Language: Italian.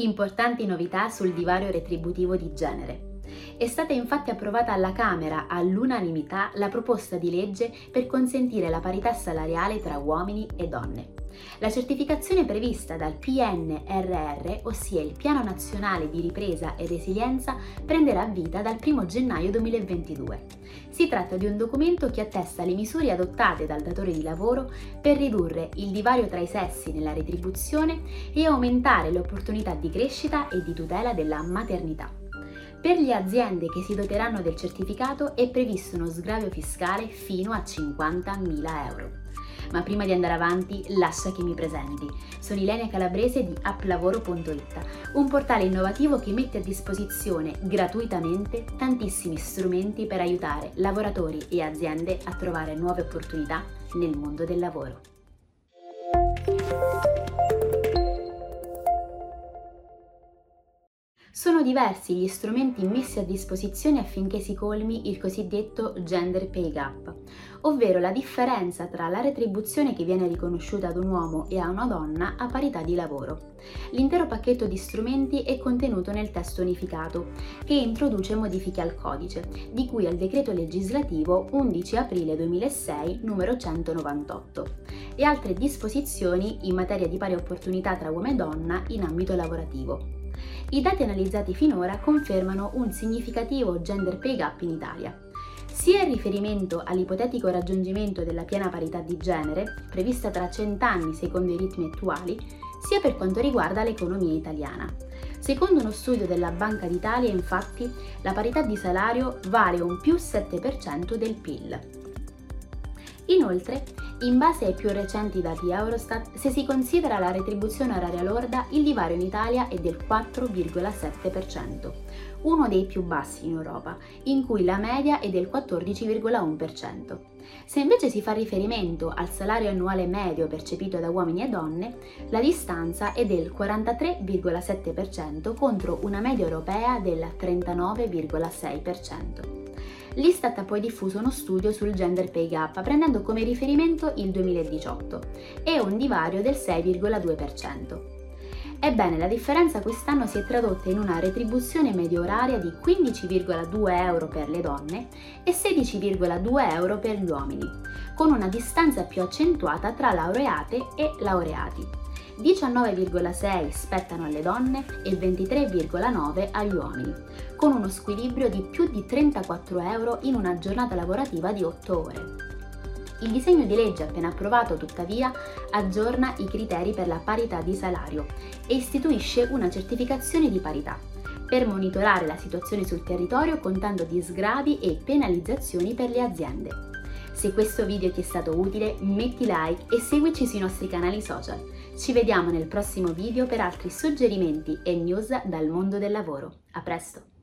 Importanti novità sul divario retributivo di genere. È stata infatti approvata alla Camera all'unanimità la proposta di legge per consentire la parità salariale tra uomini e donne. La certificazione prevista dal PNRR, ossia il Piano Nazionale di Ripresa e Resilienza, prenderà vita dal 1 gennaio 2022. Si tratta di un documento che attesta le misure adottate dal datore di lavoro per ridurre il divario tra i sessi nella retribuzione e aumentare le opportunità di crescita e di tutela della maternità. Per le aziende che si doteranno del certificato è previsto uno sgravio fiscale fino a 50.000 euro. Ma prima di andare avanti, lascia che mi presenti. Sono Ilenia Calabrese di applavoro.it, un portale innovativo che mette a disposizione gratuitamente tantissimi strumenti per aiutare lavoratori e aziende a trovare nuove opportunità nel mondo del lavoro. Sono diversi gli strumenti messi a disposizione affinché si colmi il cosiddetto gender pay gap, ovvero la differenza tra la retribuzione che viene riconosciuta ad un uomo e a una donna a parità di lavoro. L'intero pacchetto di strumenti è contenuto nel testo unificato, che introduce modifiche al codice, di cui al decreto legislativo 11 aprile 2006 numero 198, e altre disposizioni in materia di pari opportunità tra uomo e donna in ambito lavorativo. I dati analizzati finora confermano un significativo gender pay gap in Italia. Sia in riferimento all'ipotetico raggiungimento della piena parità di genere, prevista tra cent'anni secondo i ritmi attuali, sia per quanto riguarda l'economia italiana. Secondo uno studio della Banca d'Italia, infatti, la parità di salario vale un più 7% del PIL. Inoltre, in base ai più recenti dati Eurostat, se si considera la retribuzione oraria lorda, il divario in Italia è del 4,7%, uno dei più bassi in Europa, in cui la media è del 14,1%. Se invece si fa riferimento al salario annuale medio percepito da uomini e donne, la distanza è del 43,7% contro una media europea del 39,6%. L'Istat ha poi diffuso uno studio sul gender pay gap prendendo come riferimento il 2018 e un divario del 6,2%. Ebbene, la differenza quest'anno si è tradotta in una retribuzione media oraria di 15,2 euro per le donne e 16,2 euro per gli uomini, con una distanza più accentuata tra laureate e laureati. 19,6 spettano alle donne e 23,9 agli uomini, con uno squilibrio di più di 34 euro in una giornata lavorativa di 8 ore. Il disegno di legge appena approvato, tuttavia, aggiorna i criteri per la parità di salario e istituisce una certificazione di parità per monitorare la situazione sul territorio contando di sgravi e penalizzazioni per le aziende. Se questo video ti è stato utile, metti like e seguici sui nostri canali social. Ci vediamo nel prossimo video per altri suggerimenti e news dal mondo del lavoro. A presto!